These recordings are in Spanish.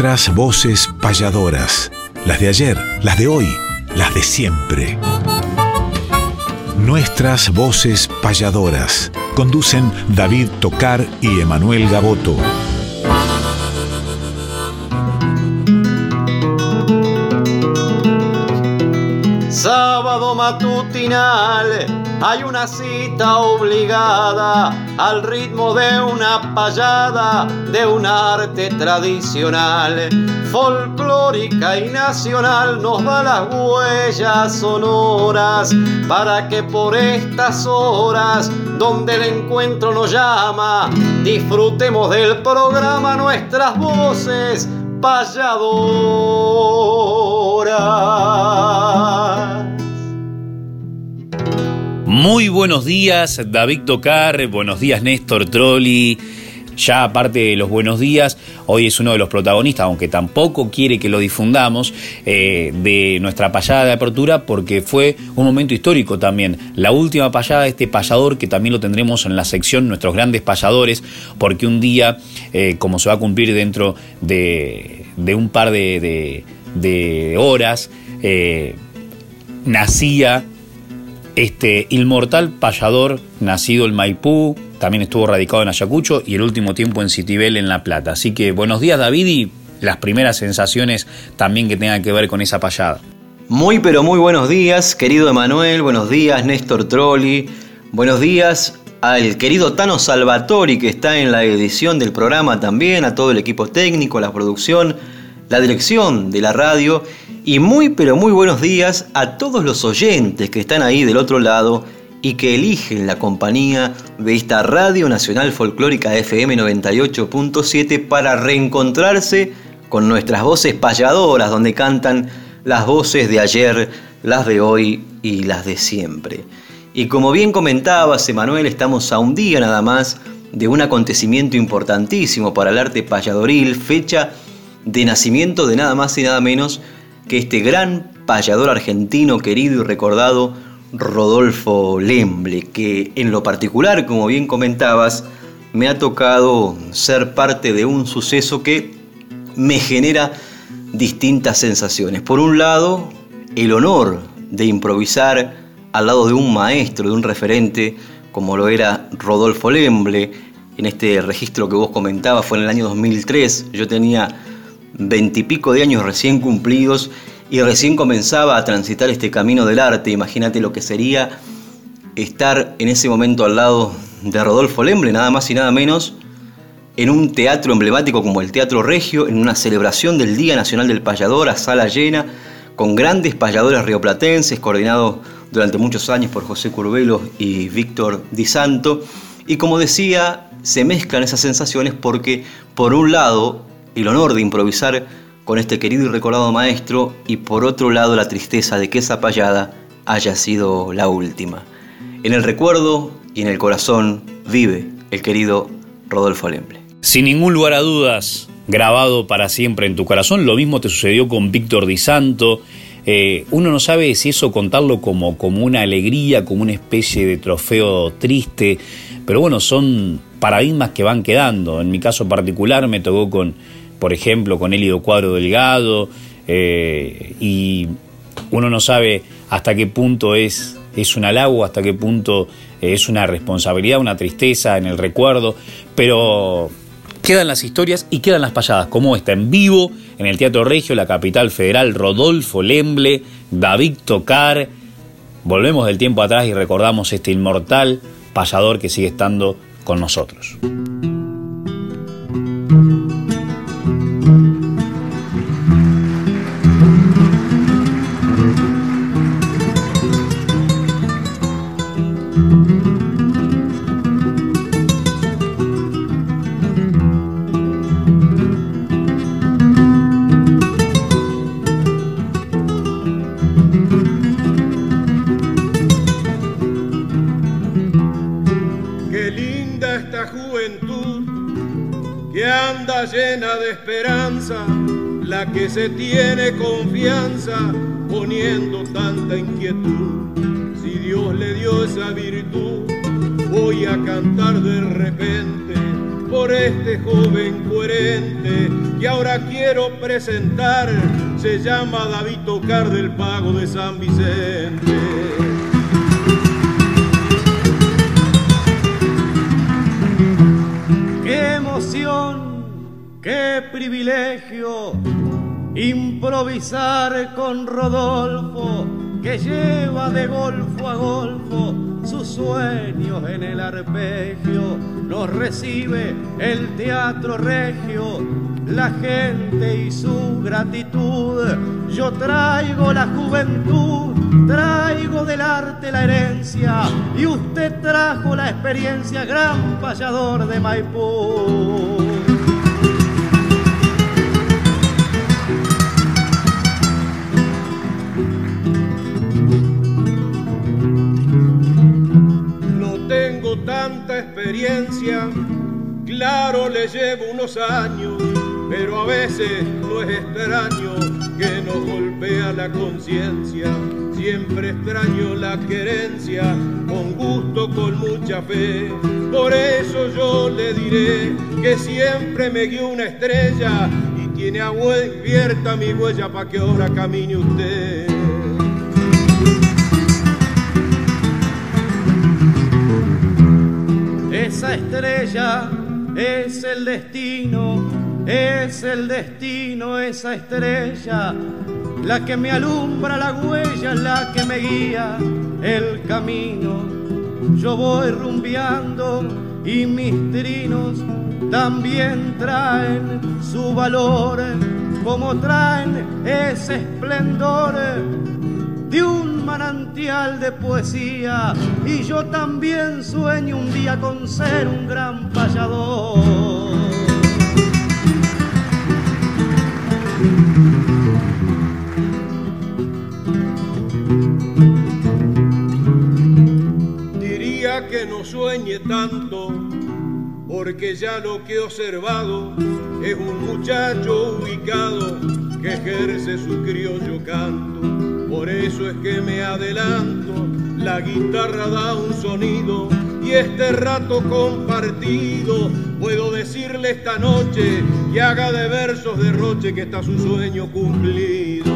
Nuestras voces payadoras, las de ayer, las de hoy, las de siempre. Nuestras voces payadoras. Conducen David Tocar y Emanuel Gaboto. Sábado matutinal, hay una cita obligada al ritmo de una payada de un arte tradicional, folclórica y nacional, nos da las huellas sonoras para que por estas horas, donde el encuentro nos llama, disfrutemos del programa nuestras voces payadoras. Muy buenos días, David Tocar, buenos días, Néstor Trolli. Ya aparte de los buenos días, hoy es uno de los protagonistas, aunque tampoco quiere que lo difundamos, eh, de nuestra payada de apertura, porque fue un momento histórico también. La última payada de este payador, que también lo tendremos en la sección Nuestros Grandes Payadores, porque un día, eh, como se va a cumplir dentro de, un par de, horas, eh, nacía este inmortal payador, nacido en Maipú, también estuvo radicado en Ayacucho y el último tiempo en Citibel en La Plata. Así que buenos días David y las primeras sensaciones también que tengan que ver con esa payada. Muy pero muy buenos días, querido Emanuel, buenos días Néstor Trolli, buenos días al querido Tano Salvatori que está en la edición del programa también, a todo el equipo técnico, la producción, la dirección de la radio y muy pero muy buenos días a todos los oyentes que están ahí del otro lado y que eligen la compañía de esta Radio Nacional Folclórica FM 98.7 para reencontrarse con nuestras voces payadoras donde cantan las voces de ayer, las de hoy y las de siempre. Y como bien comentabas, Emanuel, estamos a un día nada más de un acontecimiento importantísimo para el arte payadoril, fecha de nacimiento de nada más y nada menos que este gran payador argentino querido y recordado Rodolfo Lemble, que en lo particular, como bien comentabas, me ha tocado ser parte de un suceso que me genera distintas sensaciones. Por un lado, el honor de improvisar al lado de un maestro, de un referente, como lo era Rodolfo Lemble. En este registro que vos comentabas fue en el año 2003. Yo tenía veintipico de años recién cumplidos y recién comenzaba a transitar este camino del arte. Imagínate lo que sería estar en ese momento al lado de Rodolfo Lemble, nada más y nada menos, en un teatro emblemático como el Teatro Regio, en una celebración del Día Nacional del Payador a sala llena, con grandes payadores rioplatenses, coordinados durante muchos años por José Curbelo y Víctor Di Santo. Y como decía, se mezclan esas sensaciones porque, por un lado, el honor de improvisar con este querido y recordado maestro y por otro lado la tristeza de que esa payada haya sido la última. En el recuerdo y en el corazón vive el querido Rodolfo Lemble. Sin ningún lugar a dudas, grabado para siempre en tu corazón, lo mismo te sucedió con Víctor Di Santo. Eh, uno no sabe si eso contarlo como, como una alegría, como una especie de trofeo triste, pero bueno, son paradigmas que van quedando. En mi caso particular me tocó con por ejemplo, con Élido Cuadro Delgado, eh, y uno no sabe hasta qué punto es, es un halago, hasta qué punto es una responsabilidad, una tristeza en el recuerdo, pero quedan las historias y quedan las payadas, como esta en vivo en el Teatro Regio, la capital federal, Rodolfo Lemble, David Tocar. Volvemos del tiempo atrás y recordamos este inmortal payador que sigue estando con nosotros. Se tiene confianza poniendo tanta inquietud. Si Dios le dio esa virtud, voy a cantar de repente por este joven coherente que ahora quiero presentar. Se llama David Tocar del Pago de San Vicente. ¡Qué emoción! ¡Qué privilegio! Improvisar con Rodolfo que lleva de golfo a golfo sus sueños en el arpegio. Nos recibe el teatro regio, la gente y su gratitud. Yo traigo la juventud, traigo del arte la herencia y usted trajo la experiencia, gran payador de Maipú. Claro le llevo unos años, pero a veces no es extraño que nos golpea la conciencia. Siempre extraño la querencia, con gusto, con mucha fe. Por eso yo le diré que siempre me guió una estrella y tiene abierta mi huella para que ahora camine usted. Esa estrella es el destino, es el destino esa estrella, la que me alumbra la huella, la que me guía el camino. Yo voy rumbeando y mis trinos también traen su valor, como traen ese esplendor de un manantial de poesía y yo también sueño un día con ser un gran payador. Diría que no sueñe tanto porque ya lo que he observado es un muchacho ubicado que ejerce su criollo canto por eso es que me adelanto, la guitarra da un sonido y este rato compartido puedo decirle esta noche que haga de versos de roche que está su sueño cumplido.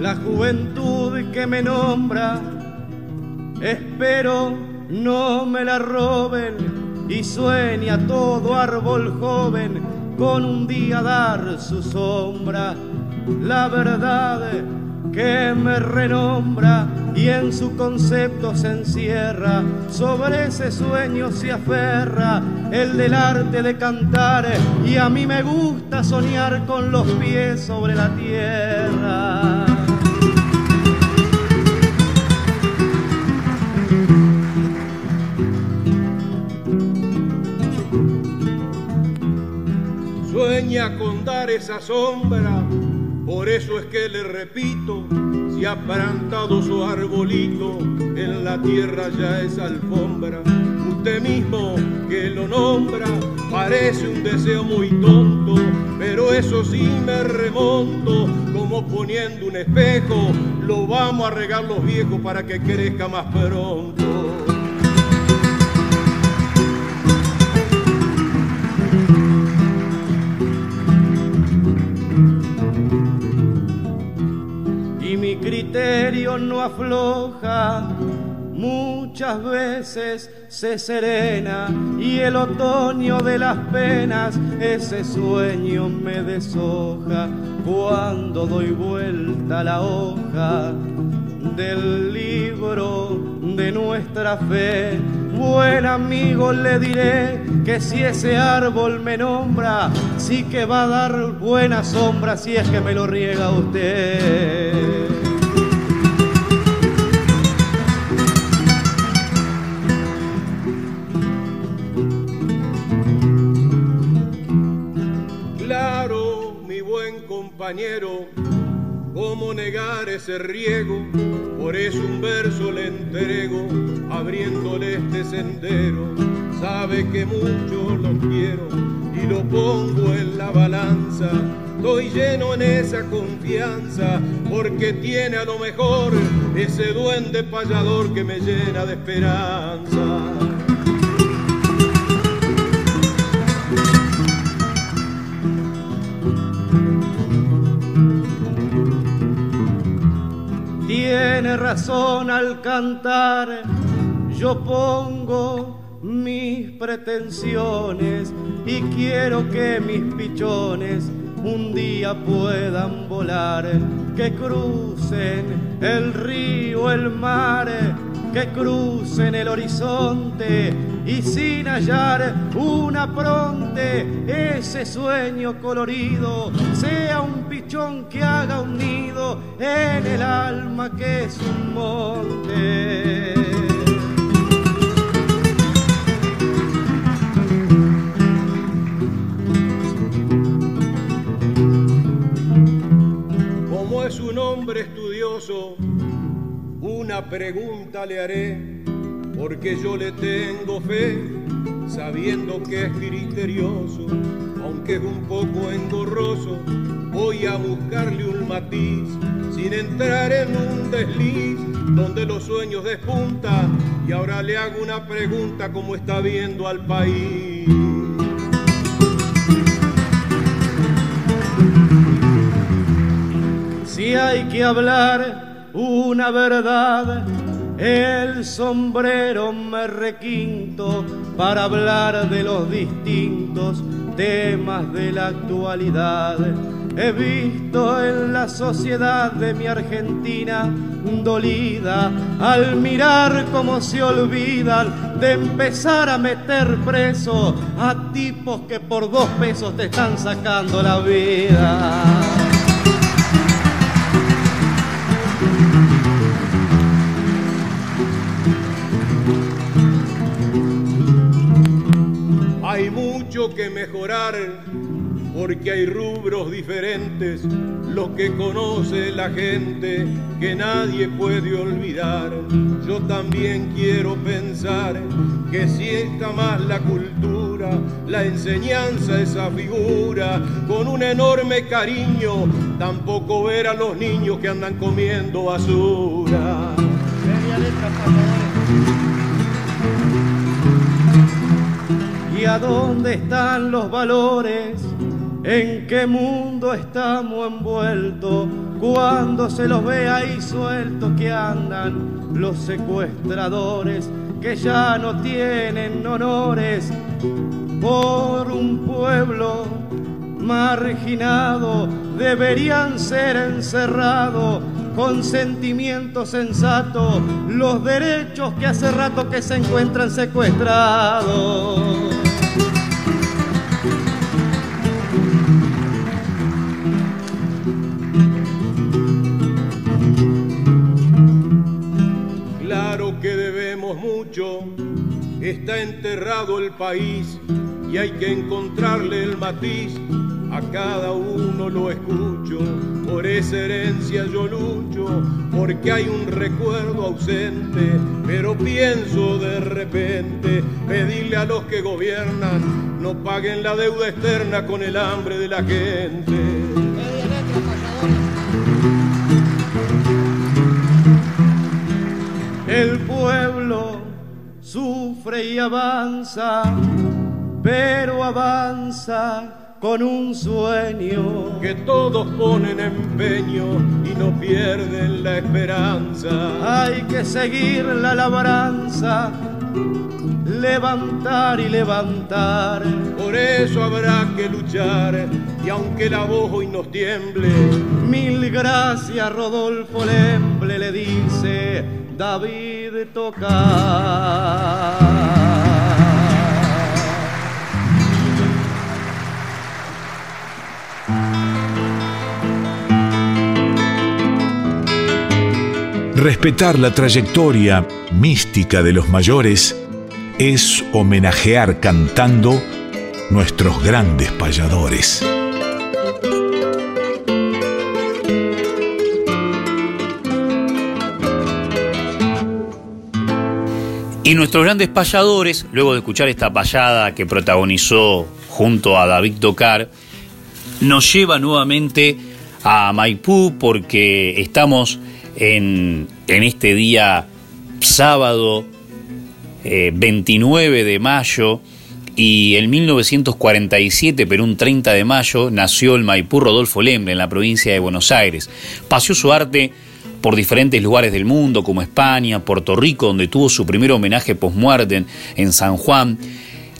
La juventud que me nombra, espero no me la roben y sueña todo árbol joven con un día dar su sombra. La verdad que me renombra y en su concepto se encierra, sobre ese sueño se aferra el del arte de cantar y a mí me gusta soñar con los pies sobre la tierra. Con dar esa sombra, por eso es que le repito, si ha plantado su arbolito, en la tierra ya es alfombra. Usted mismo que lo nombra, parece un deseo muy tonto, pero eso sí me remonto, como poniendo un espejo, lo vamos a regar los viejos para que crezca más pronto. Criterio no afloja, muchas veces se serena y el otoño de las penas ese sueño me deshoja cuando doy vuelta la hoja del libro de nuestra fe. Buen amigo le diré que si ese árbol me nombra, sí que va a dar buena sombra si es que me lo riega usted. Compañero, ¿cómo negar ese riego? Por eso un verso le entrego, abriéndole este sendero. Sabe que mucho lo quiero y lo pongo en la balanza. estoy lleno en esa confianza, porque tiene a lo mejor ese duende payador que me llena de esperanza. Razón al cantar, yo pongo mis pretensiones y quiero que mis pichones un día puedan volar, que crucen el río, el mar, que crucen el horizonte y sin hallar una pronte, ese sueño colorido sea un pichón que haga un nido en el alma que es un monte. hombre estudioso, una pregunta le haré, porque yo le tengo fe, sabiendo que es criterioso, aunque es un poco engorroso, voy a buscarle un matiz, sin entrar en un desliz, donde los sueños despuntan, y ahora le hago una pregunta como está viendo al país. Si hay que hablar una verdad, el sombrero me requinto para hablar de los distintos temas de la actualidad. He visto en la sociedad de mi Argentina dolida al mirar cómo se olvidan de empezar a meter preso a tipos que por dos pesos te están sacando la vida. Que mejorar porque hay rubros diferentes, los que conoce la gente que nadie puede olvidar. Yo también quiero pensar que si está más la cultura, la enseñanza, esa figura, con un enorme cariño, tampoco ver a los niños que andan comiendo basura. ¿Y a dónde están los valores? ¿En qué mundo estamos envueltos? Cuando se los ve ahí sueltos que andan los secuestradores que ya no tienen honores por un pueblo marginado deberían ser encerrados con sentimiento sensato los derechos que hace rato que se encuentran secuestrados. Está enterrado el país y hay que encontrarle el matiz. A cada uno lo escucho, por esa herencia yo lucho, porque hay un recuerdo ausente, pero pienso de repente pedirle a los que gobiernan no paguen la deuda externa con el hambre de la gente. El pueblo sufre y avanza, pero avanza con un sueño. Que todos ponen empeño y no pierden la esperanza. Hay que seguir la labranza, levantar y levantar. Por eso habrá que luchar y aunque la voz hoy nos tiemble. Mil gracias Rodolfo Lemble le dice David tocar. Respetar la trayectoria mística de los mayores es homenajear cantando nuestros grandes payadores. Y nuestros grandes payadores, luego de escuchar esta payada que protagonizó junto a David Tocar, nos lleva nuevamente a Maipú porque estamos en, este día sábado 29 eh, de mayo y en 1947, pero un 30 de mayo, nació el Maipú Rodolfo Lembre en la provincia de Buenos Aires. Paseó su arte por diferentes lugares del mundo, como España, Puerto Rico, donde tuvo su primer homenaje post-muerte en San Juan,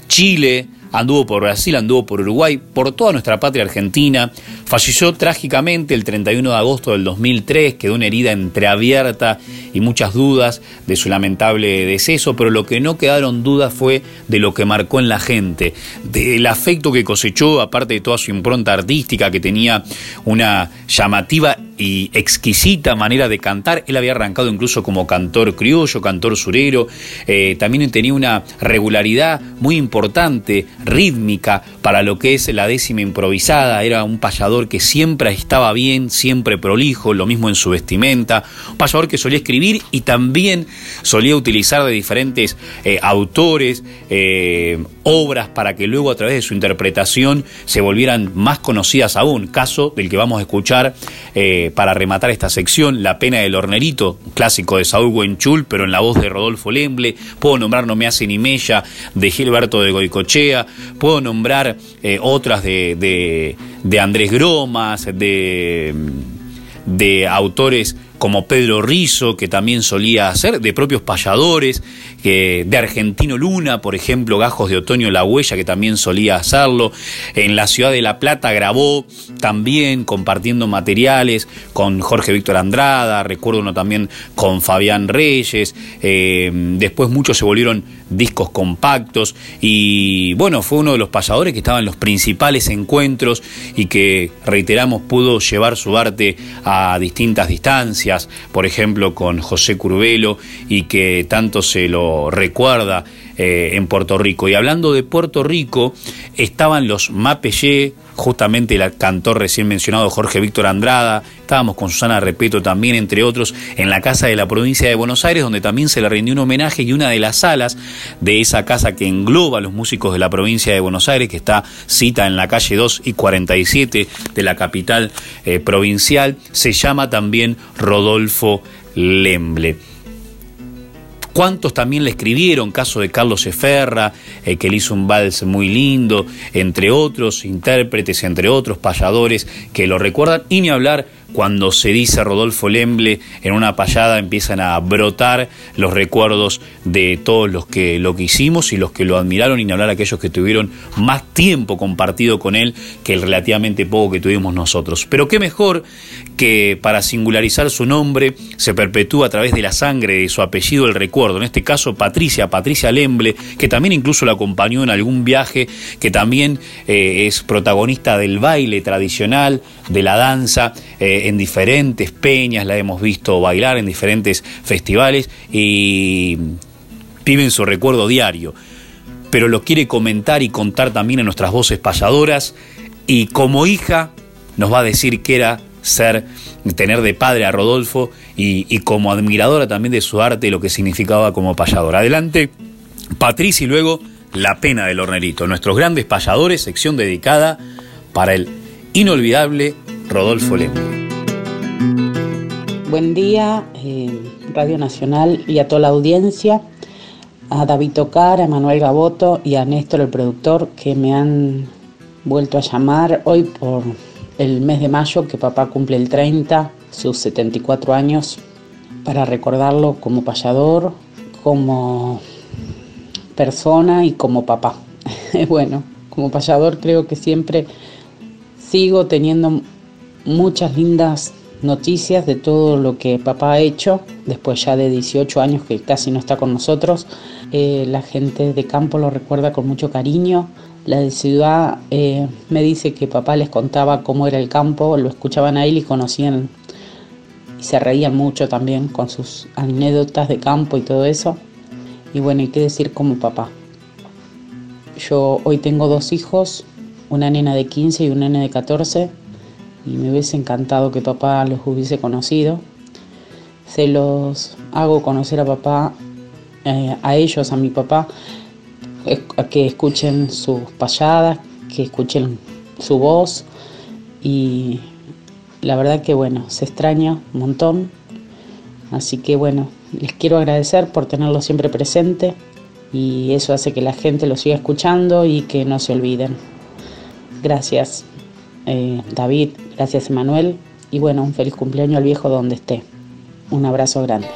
Chile, anduvo por Brasil, anduvo por Uruguay, por toda nuestra patria argentina. Falleció trágicamente el 31 de agosto del 2003, quedó una herida entreabierta y muchas dudas de su lamentable deceso, pero lo que no quedaron dudas fue de lo que marcó en la gente, del afecto que cosechó, aparte de toda su impronta artística, que tenía una llamativa y exquisita manera de cantar. Él había arrancado incluso como cantor criollo, cantor surero. Eh, también tenía una regularidad muy importante, rítmica, para lo que es la décima improvisada. Era un payador que siempre estaba bien, siempre prolijo, lo mismo en su vestimenta. Un payador que solía escribir y también solía utilizar de diferentes eh, autores eh, obras para que luego a través de su interpretación se volvieran más conocidas aún. Caso del que vamos a escuchar para rematar esta sección, La pena del hornerito, clásico de Saúl Buenchul, pero en la voz de Rodolfo Lemble. Puedo nombrar No me hace ni mella de Gilberto de Goicochea. Puedo nombrar eh, otras de, de, Andrés Gromas, de, de autores como Pedro Rizo, que también solía hacer, de propios payadores, de Argentino Luna, por ejemplo, Gajos de Otoño La Huella, que también solía hacerlo. En la ciudad de La Plata grabó también compartiendo materiales con Jorge Víctor Andrada, recuerdo uno también con Fabián Reyes. Eh, después muchos se volvieron discos compactos y bueno, fue uno de los payadores que estaba en los principales encuentros y que, reiteramos, pudo llevar su arte a distintas distancias, por ejemplo con José Curvelo y que tanto se lo recuerda eh, en Puerto Rico. Y hablando de Puerto Rico, estaban los Mapellé, justamente el cantor recién mencionado Jorge Víctor Andrada, estábamos con Susana Repeto también, entre otros, en la casa de la provincia de Buenos Aires, donde también se le rindió un homenaje y una de las salas de esa casa que engloba a los músicos de la provincia de Buenos Aires, que está cita en la calle 2 y 47 de la capital eh, provincial, se llama también Rodolfo Lemble. ¿Cuántos también le escribieron? Caso de Carlos Eferra, eh, que le hizo un vals muy lindo, entre otros intérpretes, entre otros payadores que lo recuerdan. Y ni hablar cuando se dice Rodolfo Lemble en una payada empiezan a brotar los recuerdos de todos los que lo que hicimos y los que lo admiraron y ni hablar aquellos que tuvieron más tiempo compartido con él que el relativamente poco que tuvimos nosotros. Pero qué mejor que para singularizar su nombre se perpetúa a través de la sangre de su apellido el recuerdo. En este caso Patricia, Patricia Lemble, que también incluso la acompañó en algún viaje, que también eh, es protagonista del baile tradicional, de la danza. Eh, en diferentes peñas, la hemos visto bailar en diferentes festivales y vive en su recuerdo diario. Pero lo quiere comentar y contar también en nuestras voces payadoras y como hija nos va a decir que era ser, tener de padre a Rodolfo y, como admiradora también de su arte y lo que significaba como payadora. Adelante, Patricia y luego La Pena del Hornerito, nuestros grandes payadores, sección dedicada para el inolvidable Rodolfo Lembre. Buen día, eh, Radio Nacional y a toda la audiencia, a David Tocar, a Manuel Gaboto y a Néstor, el productor, que me han vuelto a llamar hoy por el mes de mayo, que papá cumple el 30, sus 74 años, para recordarlo como payador, como persona y como papá. bueno, como payador creo que siempre sigo teniendo muchas lindas noticias de todo lo que papá ha hecho, después ya de 18 años que casi no está con nosotros. Eh, la gente de campo lo recuerda con mucho cariño. La de ciudad eh, me dice que papá les contaba cómo era el campo, lo escuchaban a él y conocían y se reían mucho también con sus anécdotas de campo y todo eso. Y bueno, hay que decir como papá. Yo hoy tengo dos hijos, una nena de 15 y una nena de 14 y me hubiese encantado que papá los hubiese conocido. Se los hago conocer a papá, eh, a ellos, a mi papá, a que escuchen sus payadas, que escuchen su voz y la verdad que bueno, se extraña un montón. Así que bueno, les quiero agradecer por tenerlo siempre presente y eso hace que la gente lo siga escuchando y que no se olviden. Gracias eh, David, gracias Emanuel y bueno, un feliz cumpleaños al viejo donde esté. Un abrazo grande.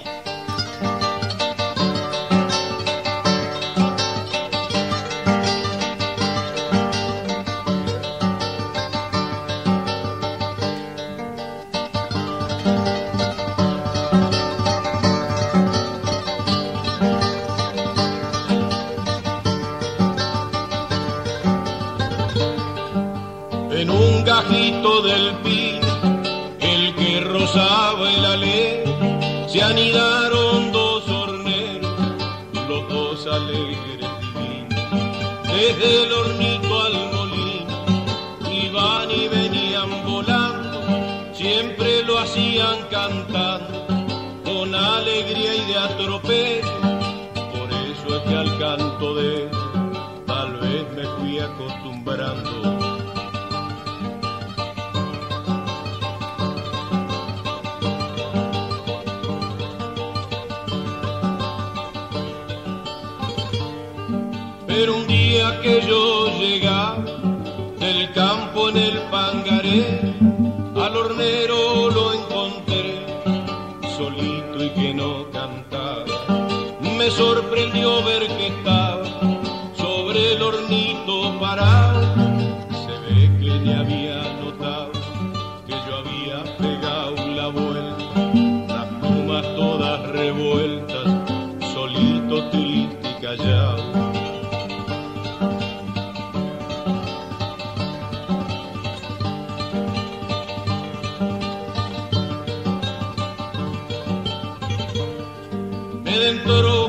dentro.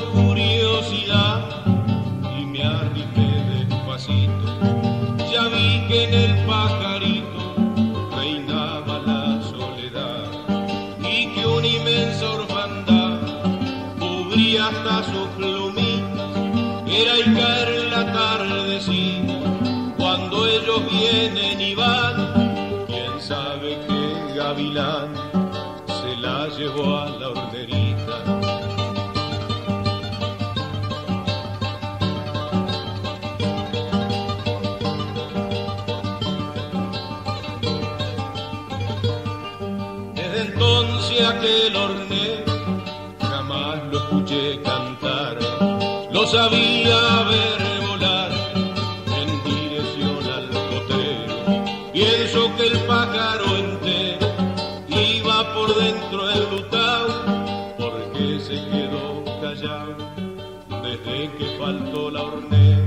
faltó la hornea,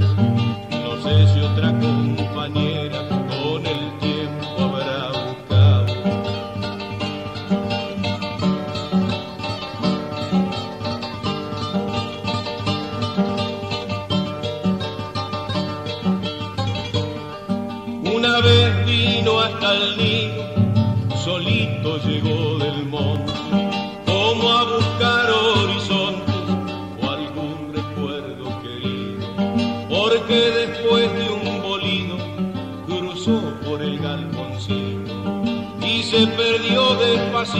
no sé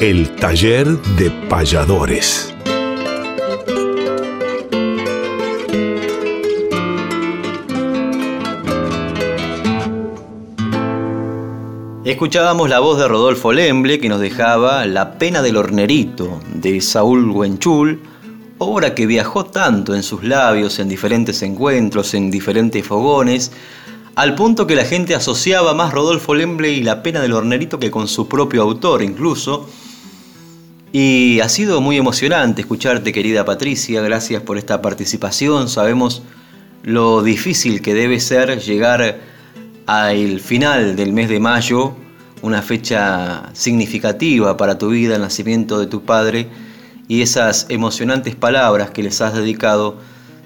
el taller de payadores. Escuchábamos la voz de Rodolfo Lemble que nos dejaba La pena del hornerito de Saúl Huenchul, obra que viajó tanto en sus labios en diferentes encuentros, en diferentes fogones, al punto que la gente asociaba más Rodolfo Lemble y La pena del hornerito que con su propio autor incluso. Y ha sido muy emocionante escucharte, querida Patricia, gracias por esta participación. Sabemos lo difícil que debe ser llegar al final del mes de mayo una fecha significativa para tu vida, el nacimiento de tu padre, y esas emocionantes palabras que les has dedicado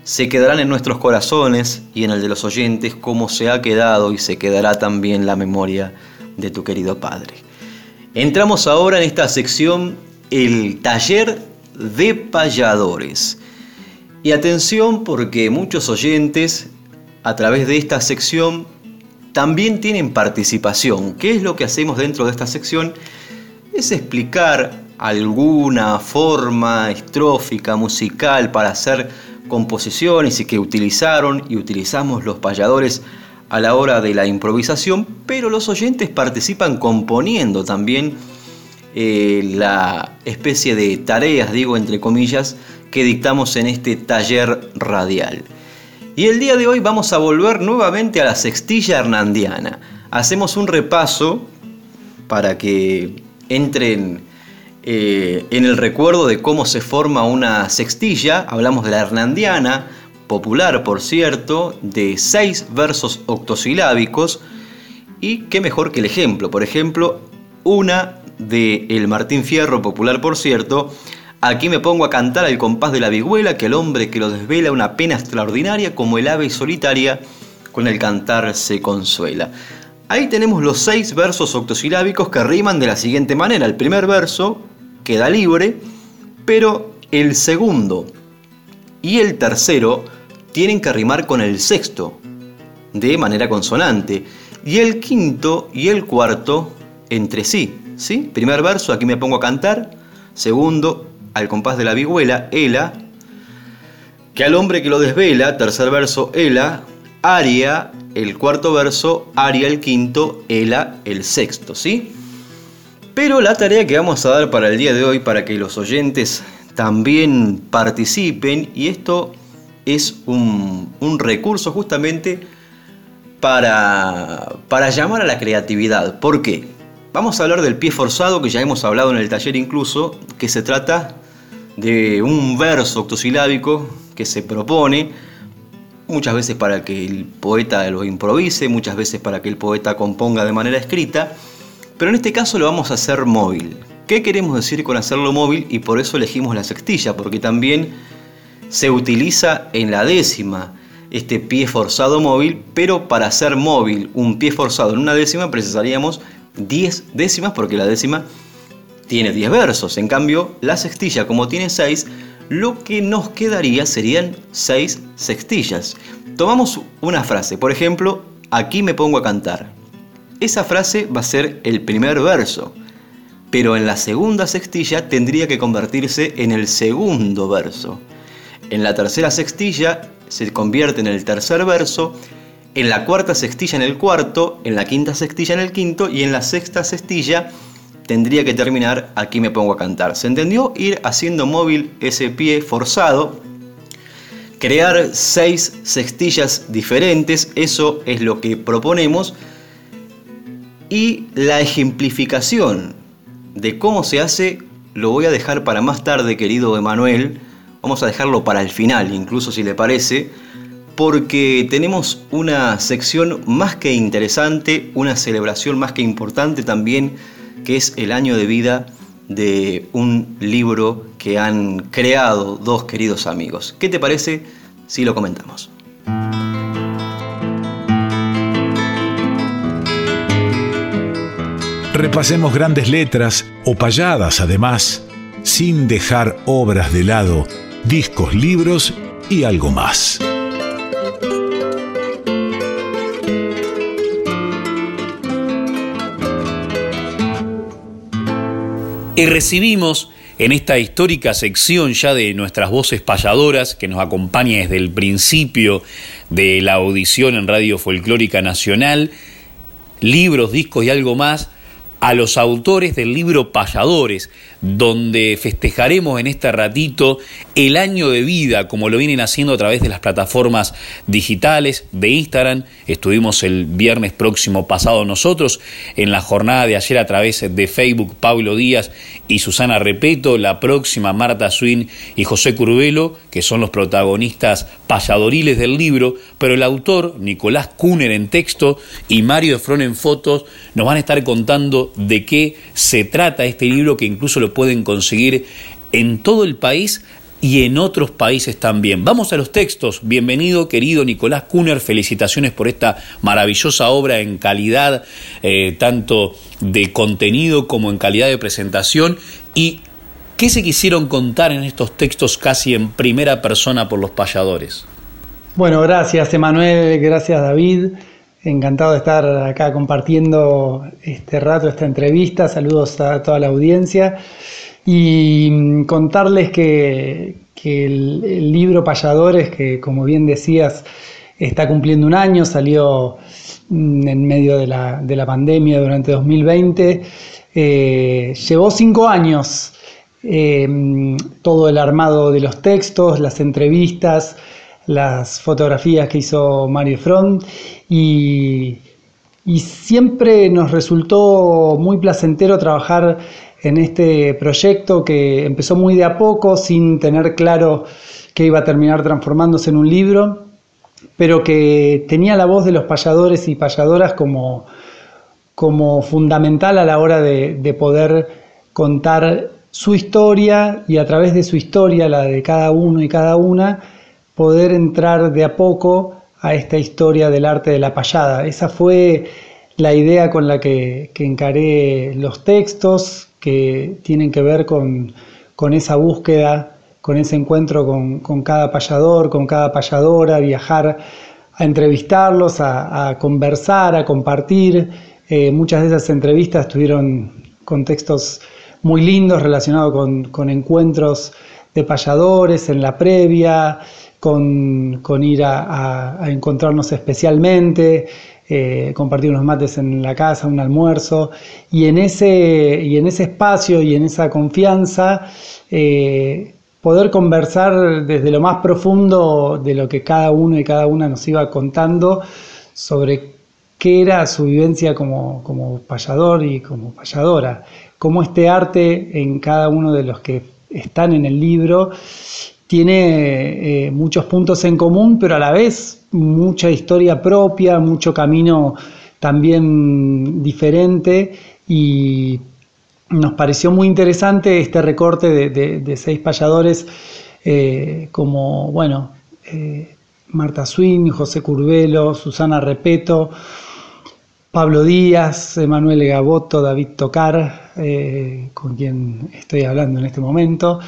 se quedarán en nuestros corazones y en el de los oyentes como se ha quedado y se quedará también la memoria de tu querido padre. Entramos ahora en esta sección, el taller de payadores. Y atención porque muchos oyentes a través de esta sección también tienen participación. ¿Qué es lo que hacemos dentro de esta sección? Es explicar alguna forma estrófica, musical para hacer composiciones y que utilizaron y utilizamos los payadores a la hora de la improvisación, pero los oyentes participan componiendo también eh, la especie de tareas, digo entre comillas, que dictamos en este taller radial. Y el día de hoy vamos a volver nuevamente a la sextilla hernandiana. Hacemos un repaso para que entren eh, en el recuerdo de cómo se forma una sextilla. Hablamos de la hernandiana, popular por cierto, de seis versos octosilábicos. Y qué mejor que el ejemplo. Por ejemplo, una de El Martín Fierro, popular por cierto, aquí me pongo a cantar al compás de la vihuela que el hombre que lo desvela una pena extraordinaria como el ave solitaria con el cantar se consuela. Ahí tenemos los seis versos octosilábicos que riman de la siguiente manera. El primer verso queda libre, pero el segundo y el tercero tienen que rimar con el sexto, de manera consonante, y el quinto y el cuarto entre sí. ¿Sí? Primer verso, aquí me pongo a cantar. Segundo, al compás de la vihuela, Ela. Que al hombre que lo desvela, tercer verso, Ela. Aria, el cuarto verso, Aria el quinto, Ela el sexto, ¿sí? Pero la tarea que vamos a dar para el día de hoy, para que los oyentes también participen, y esto es un, recurso justamente para, para llamar a la creatividad. ¿Por qué? Vamos a hablar del pie forzado, que ya hemos hablado en el taller incluso, que se trata de un verso octosilábico que se propone, muchas veces para que el poeta lo improvise, muchas veces para que el poeta componga de manera escrita, pero en este caso lo vamos a hacer móvil. ¿Qué queremos decir con hacerlo móvil? Y por eso elegimos la sextilla, porque también se utiliza en la décima este pie forzado móvil, pero para hacer móvil un pie forzado en una décima precisaríamos 10 décimas porque la décima tiene 10 versos. En cambio, la sextilla, como tiene 6, lo que nos quedaría serían 6 sextillas. Tomamos una frase, por ejemplo, aquí me pongo a cantar. Esa frase va a ser el primer verso, pero en la segunda sextilla tendría que convertirse en el segundo verso. En la tercera sextilla se convierte en el tercer verso en la cuarta sextilla en el cuarto, en la quinta sextilla en el quinto y en la sexta sextilla tendría que terminar aquí me pongo a cantar. ¿Se entendió? Ir haciendo móvil ese pie forzado, crear seis sextillas diferentes, eso es lo que proponemos. Y la ejemplificación de cómo se hace lo voy a dejar para más tarde, querido Emanuel. Vamos a dejarlo para el final, incluso si le parece porque tenemos una sección más que interesante, una celebración más que importante también, que es el año de vida de un libro que han creado dos queridos amigos. ¿Qué te parece si lo comentamos? Repasemos grandes letras o payadas además, sin dejar obras de lado, discos, libros y algo más. Y recibimos en esta histórica sección ya de nuestras voces payadoras que nos acompaña desde el principio de la audición en Radio Folclórica Nacional, libros, discos y algo más, a los autores del libro Payadores, donde festejaremos en este ratito el año de vida, como lo vienen haciendo a través de las plataformas digitales de Instagram. Estuvimos el viernes próximo pasado nosotros, en la jornada de ayer a través de Facebook, Pablo Díaz y Susana Repeto, la próxima Marta Swin y José Curvelo, que son los protagonistas payadoriles del libro, pero el autor, Nicolás Kuhner en texto y Mario Efron en fotos, nos van a estar contando de qué se trata este libro que incluso lo pueden conseguir en todo el país y en otros países también. Vamos a los textos. Bienvenido, querido Nicolás Kuhner. Felicitaciones por esta maravillosa obra en calidad, eh, tanto de contenido como en calidad de presentación. ¿Y qué se quisieron contar en estos textos casi en primera persona por los payadores? Bueno, gracias, Emanuel. Gracias, David. Encantado de estar acá compartiendo este rato, esta entrevista. Saludos a toda la audiencia. Y mm, contarles que, el, libro Payadores, que como bien decías, está cumpliendo un año, salió mm, en medio de la, pandemia durante 2020, eh, llevó cinco años eh, mm, todo el armado de los textos, las entrevistas, las fotografías que hizo Mario Front y, siempre nos resultó muy placentero trabajar en este proyecto que empezó muy de a poco, sin tener claro que iba a terminar transformándose en un libro, pero que tenía la voz de los payadores y payadoras como, como fundamental a la hora de, de poder contar su historia y a través de su historia, la de cada uno y cada una, poder entrar de a poco a esta historia del arte de la payada. Esa fue la idea con la que, encaré los textos que tienen que ver con, esa búsqueda, con ese encuentro con, cada payador, con cada payadora, viajar a entrevistarlos, a, conversar, a compartir. Eh, muchas de esas entrevistas tuvieron contextos muy lindos relacionados con encuentros de payadores en la previa, con, ir a, encontrarnos especialmente, eh, compartir unos mates en la casa, un almuerzo, y en ese, y en ese espacio y en esa confianza eh, poder conversar desde lo más profundo de lo que cada uno y cada una nos iba contando sobre qué era su vivencia como, como payador y como payadora, cómo este arte en cada uno de los que están en el libro tiene eh, muchos puntos en común, pero a la vez mucha historia propia, mucho camino también diferente. Y nos pareció muy interesante este recorte de, seis payadores eh, como, bueno, eh, Marta Swin, José Curvelo, Susana Repeto, Pablo Díaz, Emanuel Gaboto, David Tocar, con quien estoy hablando en este momento,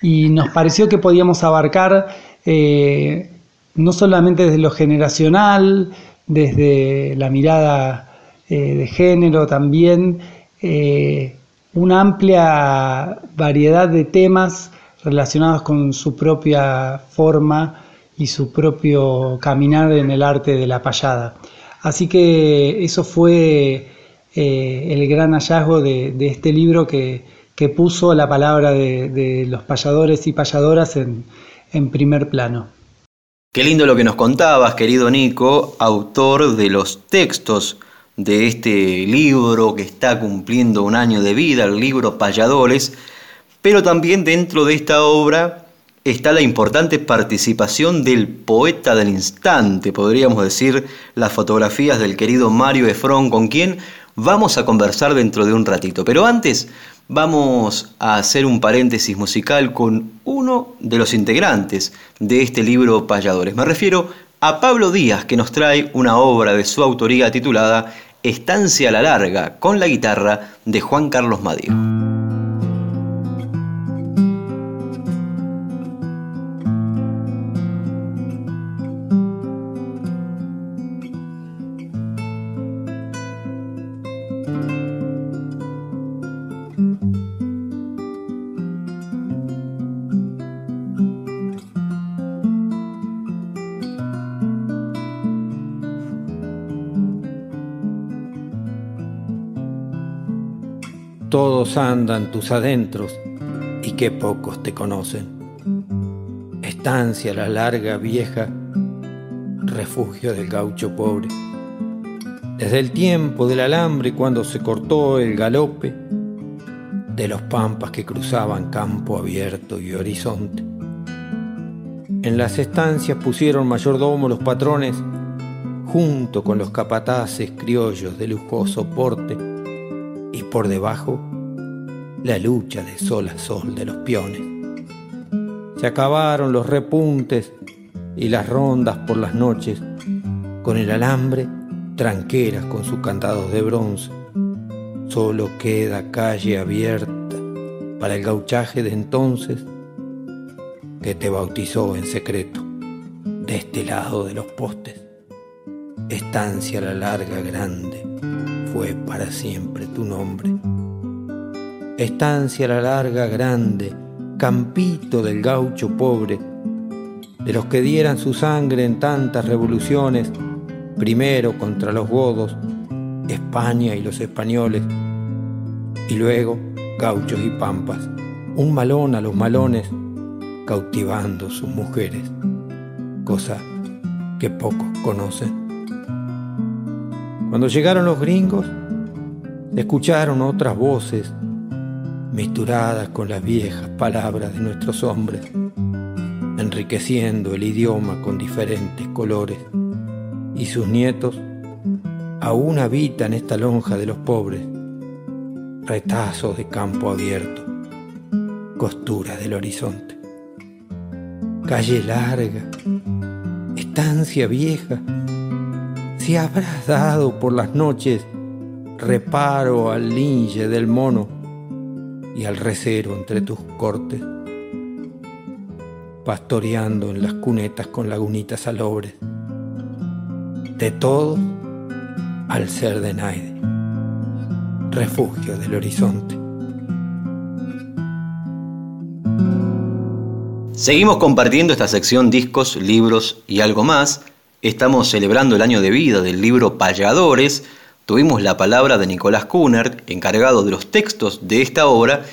y nos pareció que podíamos abarcar eh, no solamente desde lo generacional, desde la mirada eh, de género también, eh, una amplia variedad de temas relacionados con su propia forma y su propio caminar en el arte de la payada. Así que eso fue el gran hallazgo de este libro que, que puso la palabra de, los payadores y payadoras en, en primer plano. Qué lindo lo que nos contabas, querido Nico, autor de los textos de este libro que está cumpliendo un año de vida, el libro Payadores, pero también dentro de esta obra está la importante participación del poeta del instante, podríamos decir, las fotografías del querido Mario Efrón, con quien vamos a conversar dentro de un ratito. Pero antes vamos a hacer un paréntesis musical con uno de los integrantes de este libro Payadores. Me refiero a Pablo Díaz, que nos trae una obra de su autoría titulada Estancia a la larga, con la guitarra de Juan Carlos Madío. Andan tus adentros y qué pocos te conocen. Estancia la larga vieja, refugio del gaucho pobre. Desde el tiempo del alambre cuando se cortó el galope de los pampas que cruzaban campo abierto y horizonte. En las estancias pusieron mayordomo los patrones junto con los capataces criollos de lujoso porte y por debajo la lucha de sol a sol de los peones. Se acabaron los repuntes y las rondas por las noches, con el alambre tranqueras con sus candados de bronce. Solo queda calle abierta para el gauchaje de entonces que te bautizó en secreto de este lado de los postes. Estancia la larga grande fue para siempre tu nombre. Estancia la larga grande, campito del gaucho pobre, de los que dieran su sangre en tantas revoluciones, primero contra los godos, España y los españoles, y luego gauchos y pampas, un malón a los malones, cautivando sus mujeres, cosa que pocos conocen. Cuando llegaron los gringos, escucharon otras voces misturadas con las viejas palabras de nuestros hombres, enriqueciendo el idioma con diferentes colores, y sus nietos aún habitan esta lonja de los pobres, retazos de campo abierto, costura del horizonte. Calle larga, estancia vieja, si habrás dado por las noches reparo al linge del mono y al recero entre tus cortes, pastoreando en las cunetas con lagunitas salobres, de todo al ser de Naide, refugio del horizonte. Seguimos compartiendo esta sección discos, libros y algo más. Estamos celebrando el año de vida del libro Payadores. Tuvimos la palabra de Nicolás Kunert, encargado de los textos de esta obra,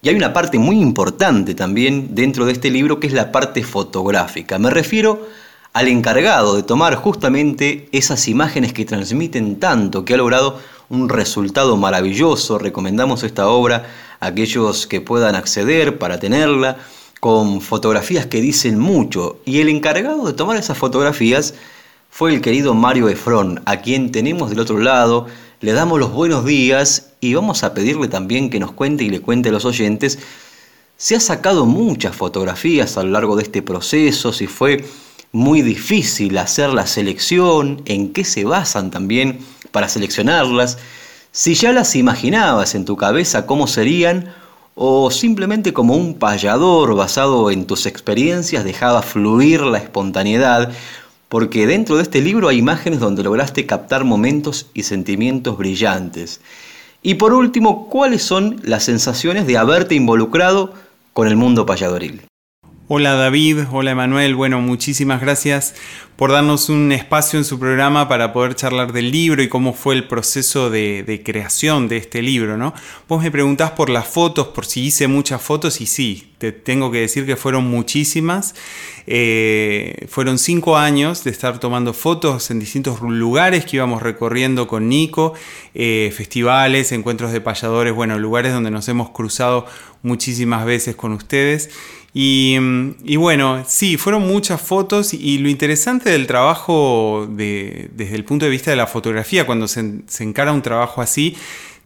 y hay una parte muy importante también dentro de este libro que es la parte fotográfica. Me refiero al encargado de tomar justamente esas imágenes que transmiten tanto, que ha logrado un resultado maravilloso. Recomendamos esta obra a aquellos que puedan acceder para tenerla con fotografías que dicen mucho y el encargado de tomar esas fotografías fue el querido Mario Efrón, a quien tenemos del otro lado, le damos los buenos días y vamos a pedirle también que nos cuente y le cuente a los oyentes. Se ha sacado muchas fotografías a lo largo de este proceso, si fue muy difícil hacer la selección, en qué se basan también para seleccionarlas, si ya las imaginabas en tu cabeza cómo serían o simplemente como un payador basado en tus experiencias dejaba fluir la espontaneidad, porque dentro de este libro hay imágenes donde lograste captar momentos y sentimientos brillantes. Y por último, ¿cuáles son las sensaciones de haberte involucrado con el mundo payadoril? Hola David, hola Emanuel, bueno, muchísimas gracias por darnos un espacio en su programa para poder charlar del libro y cómo fue el proceso de, creación de este libro, ¿no? Vos me preguntás por las fotos, por si hice muchas fotos y sí, te tengo que decir que fueron muchísimas. Eh, fueron cinco años de estar tomando fotos en distintos lugares que íbamos recorriendo con Nico, eh, festivales, encuentros de payadores, bueno, lugares donde nos hemos cruzado muchísimas veces con ustedes. Y, bueno, sí, fueron muchas fotos y lo interesante del trabajo desde el punto de vista de la fotografía, cuando se, se encara un trabajo así,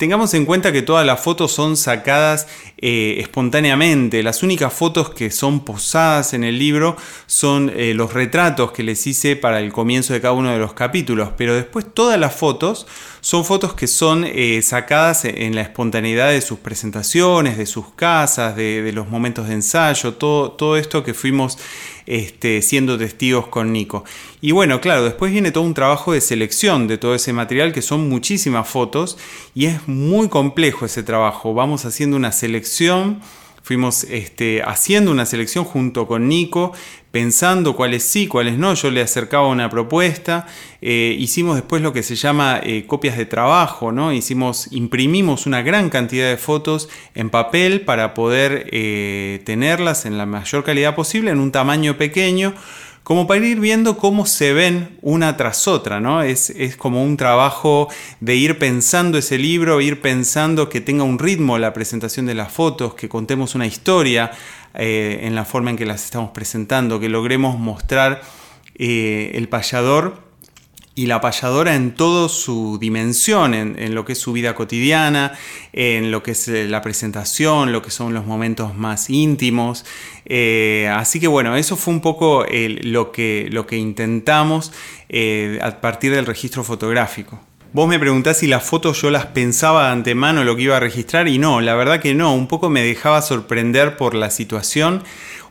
Tengamos en cuenta que todas las fotos son sacadas eh, espontáneamente. Las únicas fotos que son posadas en el libro son eh, los retratos que les hice para el comienzo de cada uno de los capítulos. Pero después todas las fotos son fotos que son eh, sacadas en la espontaneidad de sus presentaciones, de sus casas, de, los momentos de ensayo, todo, todo esto que fuimos este, siendo testigos con Nico. Y bueno, claro, después viene todo un trabajo de selección de todo ese material, que son muchísimas fotos, y es muy complejo ese trabajo. Vamos haciendo una selección fuimos este, haciendo una selección junto con Nico, pensando cuáles sí, cuáles no. Yo le acercaba una propuesta. Eh, hicimos después lo que se llama eh, copias de trabajo, ¿no? Hicimos, imprimimos una gran cantidad de fotos en papel para poder eh, tenerlas en la mayor calidad posible, en un tamaño pequeño como para ir viendo cómo se ven una tras otra, ¿no? Es, es, como un trabajo de ir pensando ese libro, ir pensando que tenga un ritmo la presentación de las fotos, que contemos una historia eh, en la forma en que las estamos presentando, que logremos mostrar eh, el payador y la payadora en toda su dimensión, en, lo que es su vida cotidiana, en lo que es eh, la presentación, lo que son los momentos más íntimos. Así que bueno, eso fue un poco lo, que, lo que intentamos a partir del registro fotográfico. Vos me preguntás si las fotos yo las pensaba de antemano lo que iba a registrar y no, la verdad que no, un poco me dejaba sorprender por la situación.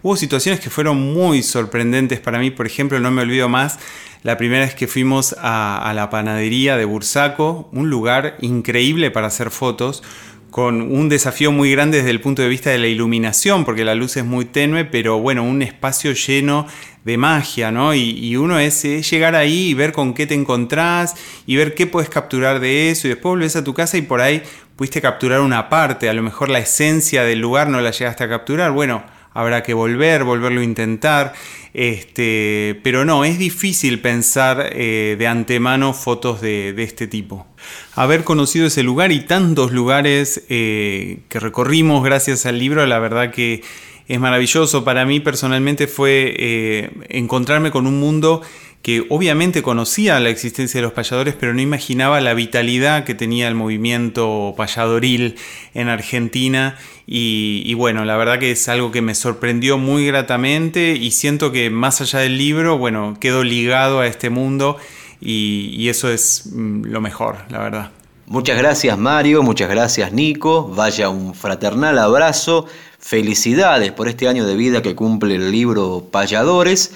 Hubo situaciones que fueron muy sorprendentes para mí, por ejemplo, no me olvido más la primera es que fuimos a, la panadería de Bursaco, un lugar increíble para hacer fotos, con un desafío muy grande desde el punto de vista de la iluminación, porque la luz es muy tenue, pero bueno, un espacio lleno de magia, ¿no? Y, uno es, llegar ahí y ver con qué te encontrás y ver qué puedes capturar de eso, y después volvés a tu casa y por ahí pudiste capturar una parte, a lo mejor la esencia del lugar no la llegaste a capturar, bueno, habrá que volver, volverlo a intentar. Este, pero no, es difícil pensar eh, de antemano fotos de, este tipo. Haber conocido ese lugar y tantos lugares eh, que recorrimos gracias al libro, la verdad que es maravilloso. Para mí personalmente fue eh, encontrarme con un mundo que obviamente conocía la existencia de los payadores, pero no imaginaba la vitalidad que tenía el movimiento payadoril en Argentina. Y, bueno, la verdad que es algo que me sorprendió muy gratamente y siento que más allá del libro, bueno, quedo ligado a este mundo y, y eso es mm, lo mejor, la verdad. Muchas gracias Mario, muchas gracias Nico, vaya un fraternal abrazo, felicidades por este año de vida que cumple el libro Payadores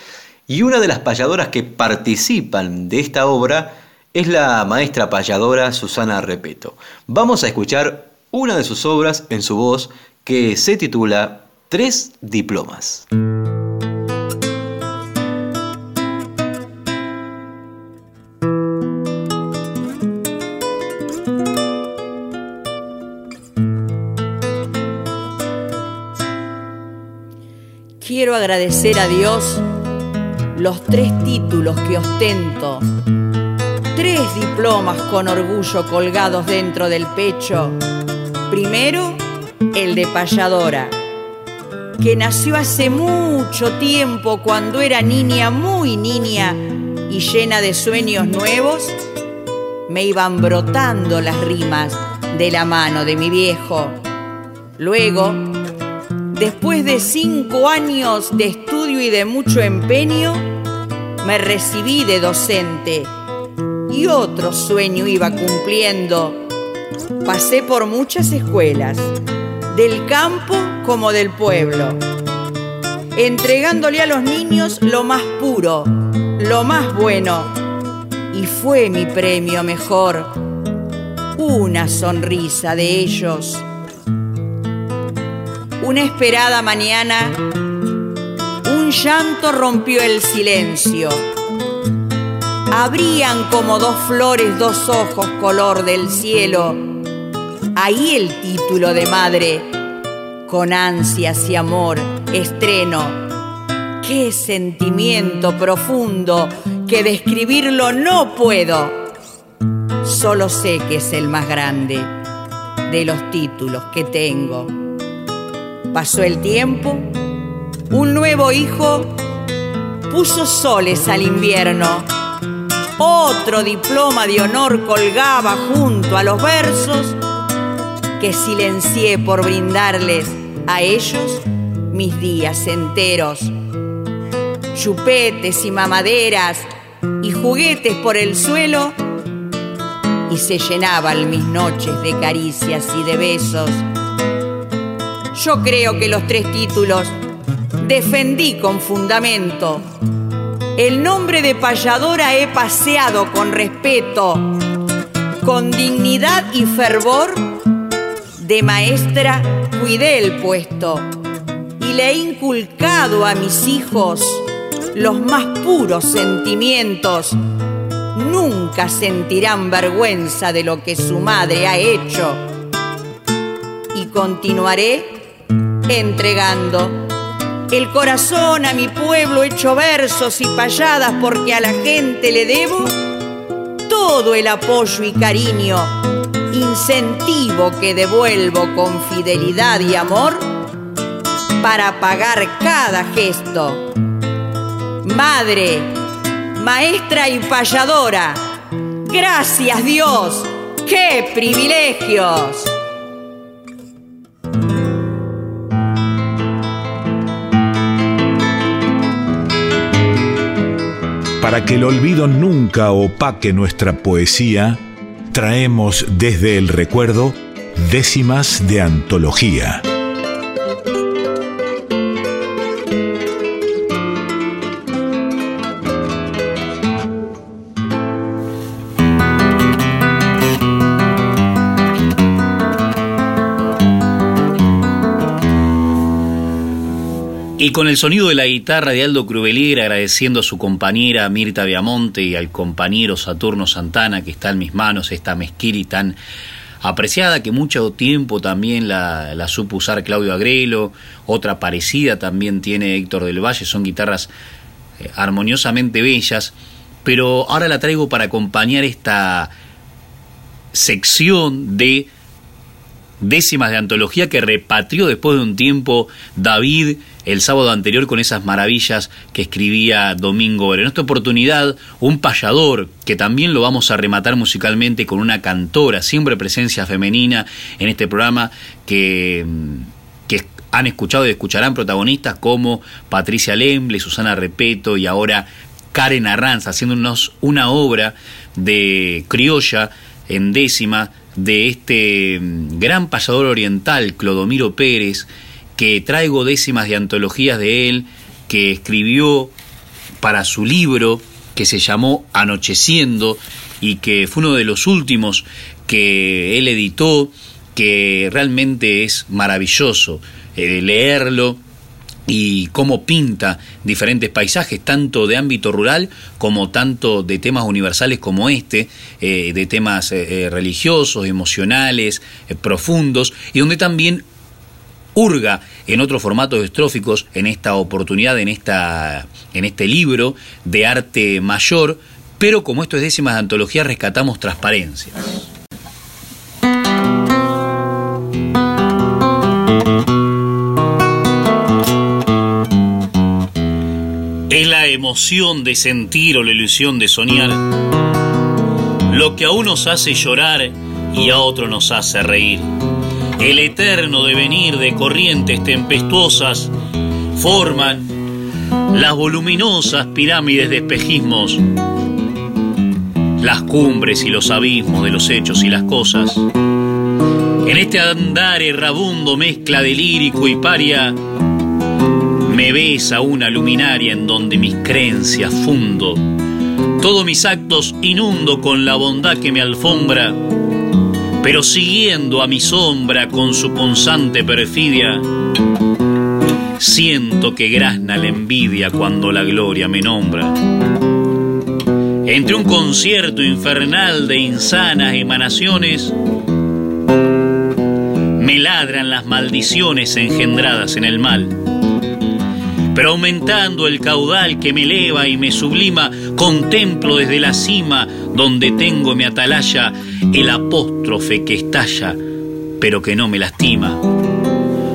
y una de las payadoras que participan de esta obra es la maestra payadora Susana Repeto. Vamos a escuchar una de sus obras en su voz que se titula Tres diplomas. Quiero agradecer a Dios los tres títulos que ostento, tres diplomas con orgullo colgados dentro del pecho. Primero, el de payadora, que nació hace mucho tiempo cuando era niña, muy niña y llena de sueños nuevos, me iban brotando las rimas de la mano de mi viejo. Luego, Después de cinco años de y de mucho empeño, me recibí de docente y otro sueño iba cumpliendo. Pasé por muchas escuelas, del campo como del pueblo, entregándole a los niños lo más puro, lo más bueno. Y fue mi premio mejor, una sonrisa de ellos una esperada mañana, un llanto rompió el silencio. Abrían como dos flores dos ojos color del cielo. Ahí el título de madre, con ansias y amor, estreno. Qué sentimiento profundo que describirlo no puedo. Solo sé que es el más grande de los títulos que tengo. Pasó el tiempo, un nuevo hijo puso soles al invierno. Otro diploma de honor colgaba junto a los versos que silencié por brindarles a ellos mis días enteros. Chupetes y mamaderas y juguetes por el suelo y se llenaban mis noches de caricias y de besos yo creo que los tres títulos defendí con fundamento. El nombre de payadora he paseado con respeto, con dignidad y fervor. De maestra cuidé el puesto y le he inculcado a mis hijos los más puros sentimientos nunca sentirán vergüenza de lo que su madre ha hecho. Y continuaré entregando el corazón a mi pueblo hecho versos y payadas porque a la gente le debo todo el apoyo y cariño, incentivo que devuelvo con fidelidad y amor para pagar cada gesto. Madre, maestra y payadora, gracias Dios, qué privilegios. Para que el olvido nunca opaque nuestra poesía, traemos desde el recuerdo décimas de antología. Con el sonido de la guitarra de Aldo Crubelier agradeciendo a su compañera Mirta Viamonte y al compañero Saturno Santana que está en mis manos, esta mezquiri tan apreciada que mucho tiempo también la, supo usar Claudio Agrelo, otra parecida también tiene Héctor del Valle, son guitarras eh, armoniosamente bellas, pero ahora la traigo para acompañar esta sección de décimas de antología que repatrió después de un tiempo David el sábado anterior con esas maravillas que escribía Domingo En esta oportunidad, un payador, que también lo vamos a rematar musicalmente con una cantora, siempre presencia femenina en este programa, que, que han escuchado y escucharán protagonistas como Patricia Lemble, Susana Repeto y ahora Karen Arranz, haciéndonos una obra de criolla en décima de este gran payador oriental, Clodomiro Pérez, que traigo décimas de antologías de él, que escribió para su libro que se llamó Anocheciendo y que fue uno de los últimos que él editó, que realmente es maravilloso eh, leerlo y cómo pinta diferentes paisajes, tanto de ámbito rural como tanto de temas universales como este, eh, de temas eh, religiosos, emocionales, profundos, y donde también hurga en otros formatos estróficos en esta oportunidad, en, esta, en este libro de arte mayor, pero como esto es décimas de antología, rescatamos transparencia. Emoción de sentir o la ilusión de soñar lo que a unos hace llorar y a otros nos hace reír el eterno devenir de corrientes tempestuosas forman las voluminosas pirámides de espejismos, las cumbres y los abismos de los hechos y las cosas. En este andar errabundo mezcla de lírico y paria, me besa una luminaria en donde mis creencias fundo. Todos mis actos inundo con la bondad que me alfombra pero siguiendo a mi sombra con su punzante perfidia, siento que grazna la envidia cuando la gloria me nombra. Entre un concierto infernal de insanas emanaciones, me ladran las maldiciones engendradas en el mal pero aumentando el caudal que me eleva y me sublima, contemplo desde la cima donde tengo mi atalaya el apóstrofe que estalla, pero que no me lastima.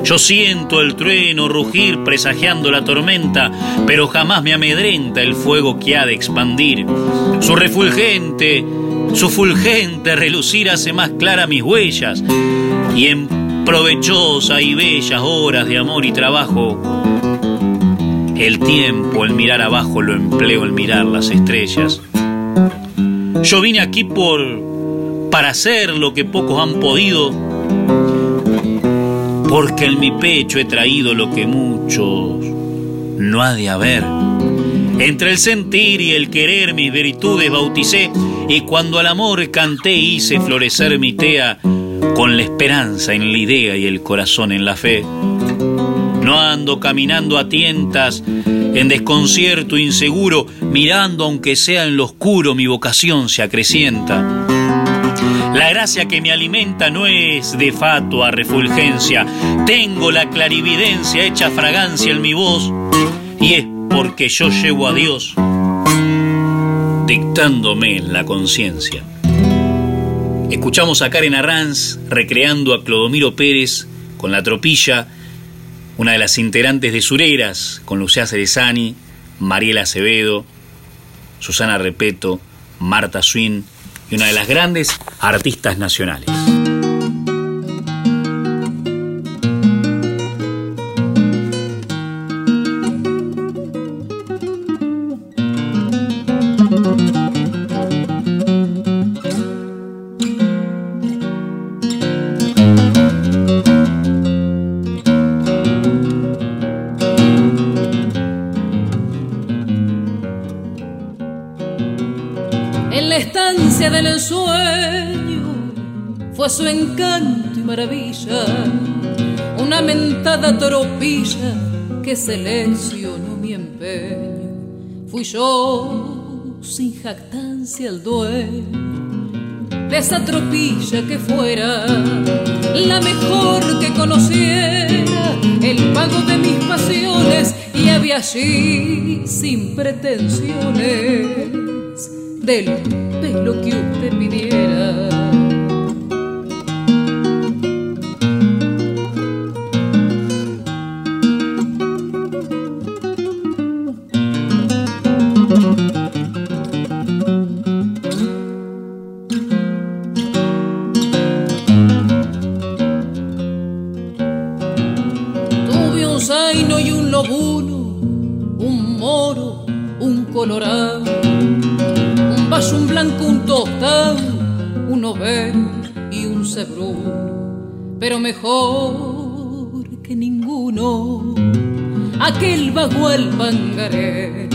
Yo siento el trueno rugir presagiando la tormenta, pero jamás me amedrenta el fuego que ha de expandir. Su refulgente, su fulgente relucir hace más clara mis huellas, y en provechosa y bellas horas de amor y trabajo, el tiempo, el mirar abajo, lo empleo el mirar las estrellas. Yo vine aquí por para hacer lo que pocos han podido, porque en mi pecho he traído lo que muchos no ha de haber. Entre el sentir y el querer mis virtudes bauticé, y cuando al amor canté hice florecer mi tea, con la esperanza en la idea y el corazón en la fe. No ando caminando a tientas En desconcierto inseguro, mirando aunque sea en lo oscuro, mi vocación se acrecienta. La gracia que me alimenta no es de fatua refulgencia, tengo la clarividencia hecha fragancia en mi voz, y es porque yo llevo a Dios dictándome en la conciencia. Escuchamos a Karen Arranz recreando a Clodomiro Pérez con la tropilla, una de las integrantes de Sureras, con Lucía Cerezani, Mariela Acevedo, Susana Repeto, Marta Swin y una de las grandes artistas nacionales. Se lesionó mi empeño. Fui yo, sin jactancia, el dueño de esa tropilla que fuera la mejor que conociera, el pago de mis pasiones y había allí sin pretensiones del pelo que usted pidiera. Pero mejor que ninguno. Aquel bagual pangaré,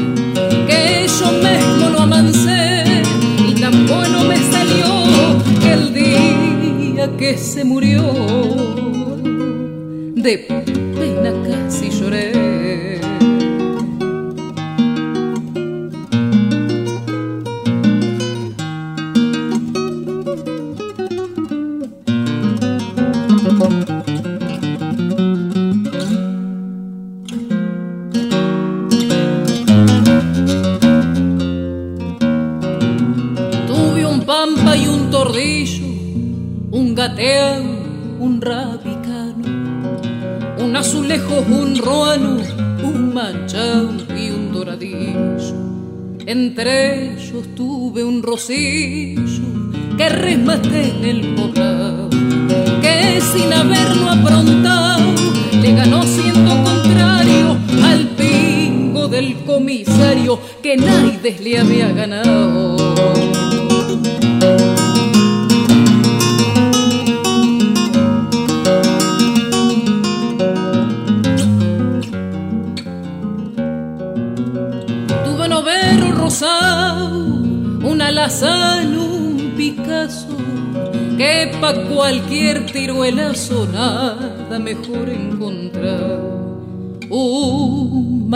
que yo mismo lo amancé y tan bueno me salió el día que se murió de pena casi lloré.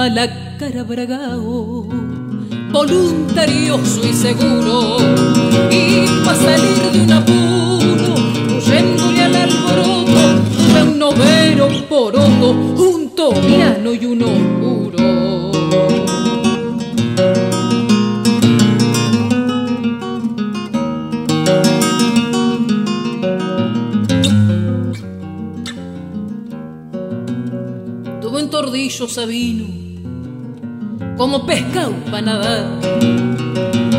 Malacara bragao, voluntarioso y seguro, y pa' salir de un apuro, huyéndole al alboroto, de un novero poroto, un toriano y un oscuro. sabino, como pescado para nadar,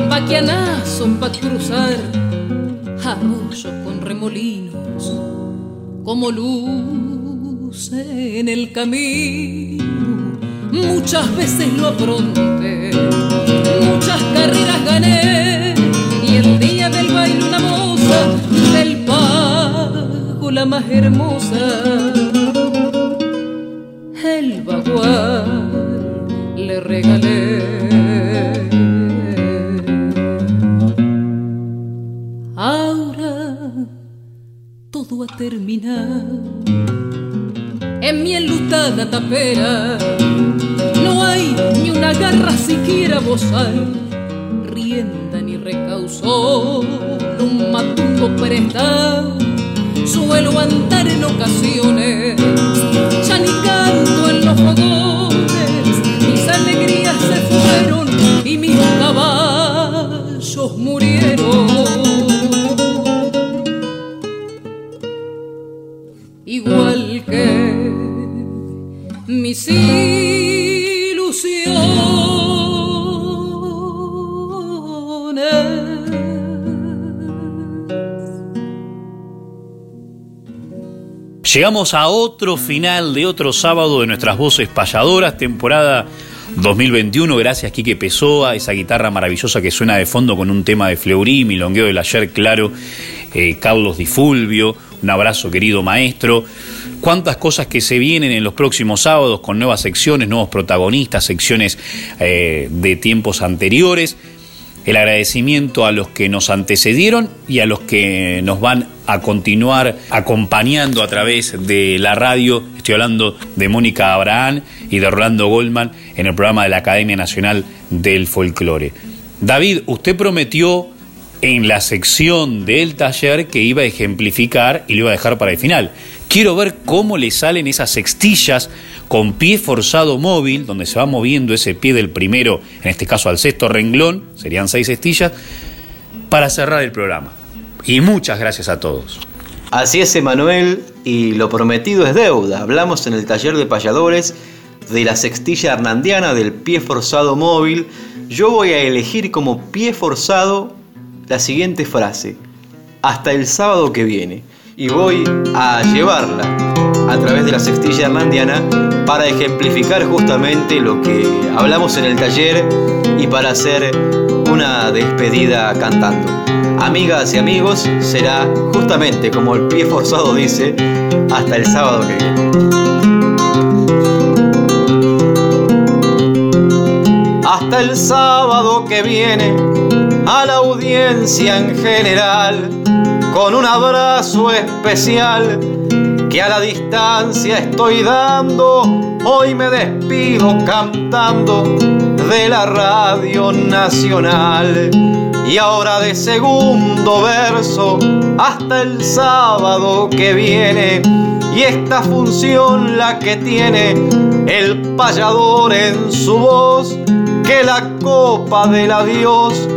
vaquianazo para cruzar, arroyo con remolinos, como luz en el camino. Muchas veces lo apronté, muchas carreras gané, y el día del baile una moza del pago la más hermosa el bagual regalé. Ahora todo ha terminado. En mi enlutada tapera no hay una garra siquiera bozal, rienda ni recausó, un matumbo prestado, suelo andar en ocasiones, ya ni canto en los fogones, Llegamos a otro final de otro sábado de nuestras voces payadoras, temporada 2021. Gracias, Quique Pessoa, esa guitarra maravillosa que suena de fondo con un tema de Fleury, Milongueo del ayer, claro, eh, Carlos Di Fulvio. Un abrazo, querido maestro. Cuántas cosas que se vienen en los próximos sábados con nuevas secciones, nuevos protagonistas, secciones eh, de tiempos anteriores el agradecimiento a los que nos antecedieron y a los que nos van a continuar acompañando a través de la radio. Estoy hablando de Mónica Abraham y de Rolando Goldman en el programa de la Academia Nacional del Folclore. David, usted prometió en la sección del taller que iba a ejemplificar y lo iba a dejar para el final. Quiero ver cómo le salen esas sextillas con pie forzado móvil, donde se va moviendo ese pie del primero, en este caso al sexto renglón, serían seis sextillas, para cerrar el programa. Y muchas gracias a todos. Así es, Emanuel, y lo prometido es deuda. Hablamos en el taller de payadores de la sextilla hernandiana del pie forzado móvil. Yo voy a elegir como pie forzado la siguiente frase. Hasta el sábado que viene y voy a llevarla a través de la sextilla hernandiana para ejemplificar justamente lo que hablamos en el taller y para hacer una despedida cantando. Amigas y amigos, será justamente como el pie forzado dice, hasta el sábado que viene. Hasta el sábado que viene, a la audiencia en general con un abrazo especial que a la distancia estoy dando. Hoy me despido cantando de la Radio Nacional. Y ahora de segundo verso hasta el sábado que viene. Y esta función la que tiene el payador en su voz, que la copa del adiós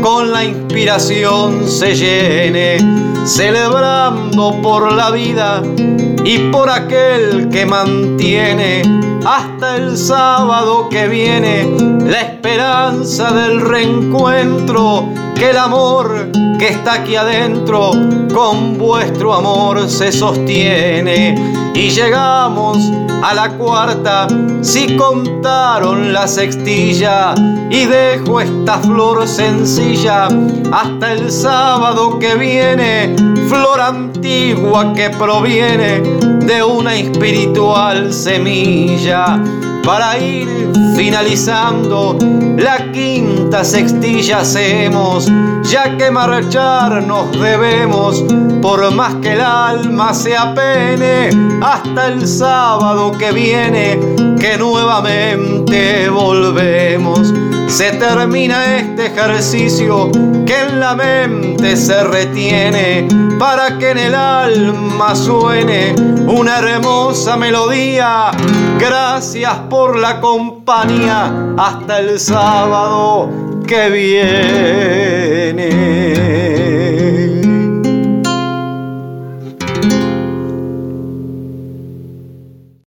con la inspiración se llene, celebrando por la vida y por aquel que mantiene hasta el sábado que viene la esperanza del reencuentro, que el amor que está aquí adentro con vuestro amor se sostiene. Y llegamos a la cuarta si contaron la sextilla y dejo esta flor sencilla hasta el sábado que viene, flor antigua que proviene de una espiritual semilla para ir finalizando la quinta sextilla hacemos, ya que marchar nos debemos, por más que el alma se apene, hasta el sábado que viene, que nuevamente volvemos. Se termina este ejercicio que en la mente se retiene para que en el alma suene una hermosa melodía. Gracias por la compañía hasta el sábado que viene.